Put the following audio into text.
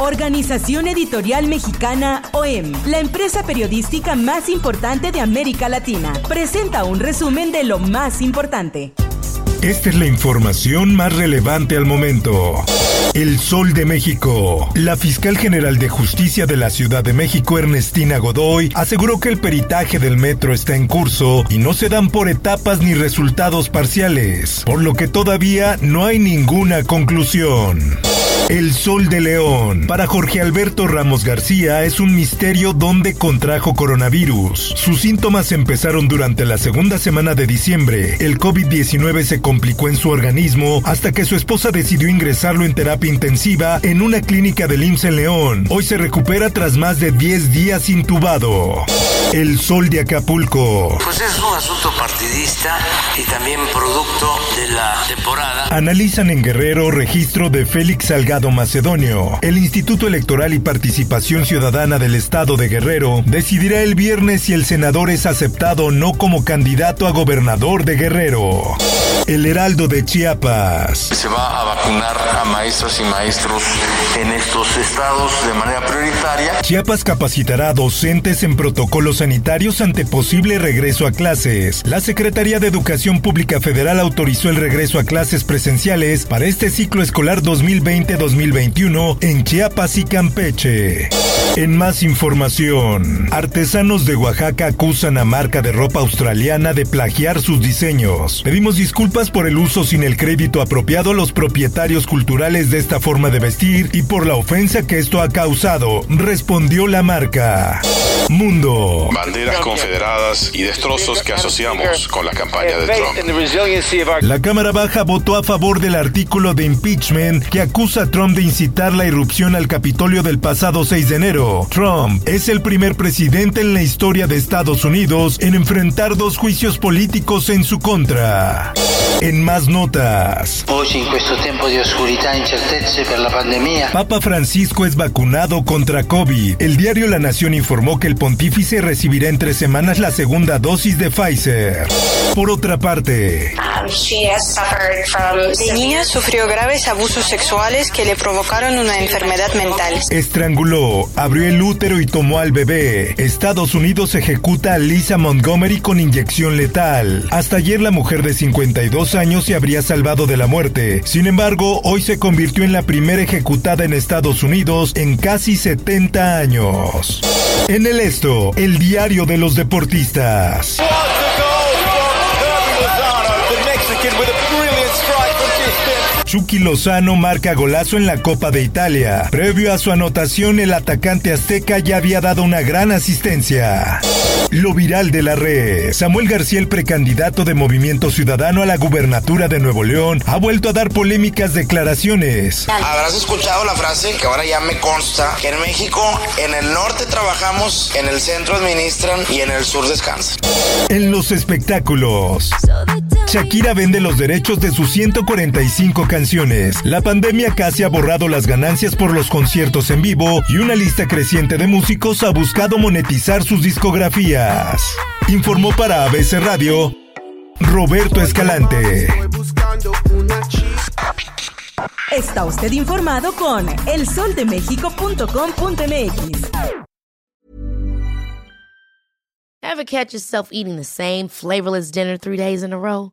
Organización Editorial Mexicana OEM, la empresa periodística más importante de América Latina, presenta un resumen de lo más importante. Esta es la información más relevante al momento. El Sol de México. La fiscal general de justicia de la Ciudad de México, Ernestina Godoy, aseguró que el peritaje del metro está en curso y no se dan por etapas ni resultados parciales, por lo que todavía no hay ninguna conclusión. El Sol de León. Para Jorge Alberto Ramos García es un misterio dónde contrajo coronavirus. Sus síntomas empezaron durante la segunda semana de diciembre. El COVID-19 se complicó en su organismo hasta que su esposa decidió ingresarlo en terapia intensiva en una clínica del IMSS en León. Hoy se recupera tras más de 10 días intubado. El Sol de Acapulco. Pues es un asunto partidista y también producto de la temporada. Analizan en Guerrero registro de Félix Salgado Macedonio. El Instituto Electoral y Participación Ciudadana del Estado de Guerrero decidirá el viernes si el senador es aceptado o no como candidato a gobernador de Guerrero. El Heraldo de Chiapas. Se va a vacunar a maestros y maestros en estos estados de manera prioritaria. Chiapas capacitará a docentes en protocolos sanitarios ante posible regreso a clases. La Secretaría de Educación Pública Federal autorizó el regreso a clases presenciales para este ciclo escolar 2020-2021 en Chiapas y Campeche. En más información, artesanos de Oaxaca acusan a marca de ropa australiana de plagiar sus diseños. Pedimos disculpas por el uso sin el crédito apropiado a los propietarios culturales de esta forma de vestir y por la ofensa que esto ha causado, respondió la marca. Mundo. Banderas confederadas y destrozos que asociamos con la campaña de Trump. La Cámara Baja votó a favor del artículo de impeachment que acusa a Trump de incitar la irrupción al Capitolio del pasado 6 de enero. Trump es el primer presidente en la historia de Estados Unidos en enfrentar dos juicios políticos en su contra. En más notas. Hoy, en questo tiempo de oscuridad e incertezze per la pandemia. Papa Francisco es vacunado contra COVID. El diario La Nación informó que el pontífice recibirá en tres semanas la segunda dosis de Pfizer. Por otra parte, De niña sufrió graves abusos sexuales que le provocaron una enfermedad mental. estranguló, abrió el útero y tomó al bebé. Estados Unidos ejecuta a Lisa Montgomery con inyección letal. Hasta ayer la mujer de 52 años se habría salvado de la muerte. Sin embargo, hoy se convirtió en la primera ejecutada en Estados Unidos en casi 70 años. En el esto, el diario de los deportistas. Chucky Lozano marca golazo en la Copa de Italia. Previo a su anotación, el atacante azteca ya había dado una gran asistencia. Lo viral de la red. Samuel García, el precandidato de Movimiento Ciudadano a la gubernatura de Nuevo León, ha vuelto a dar polémicas declaraciones. Habrás escuchado la frase que ahora ya me consta que en México, en el norte trabajamos, en el centro administran y en el sur descansan. En los espectáculos. Shakira vende los derechos de sus 145 canciones. La pandemia casi ha borrado las ganancias por los conciertos en vivo y una lista creciente de músicos ha buscado monetizar sus discografías. Informó para ABC Radio Roberto Escalante. Está usted informado con elsoldemexico.com.mx. Ever catch yourself eating the same flavorless dinner three days in a row?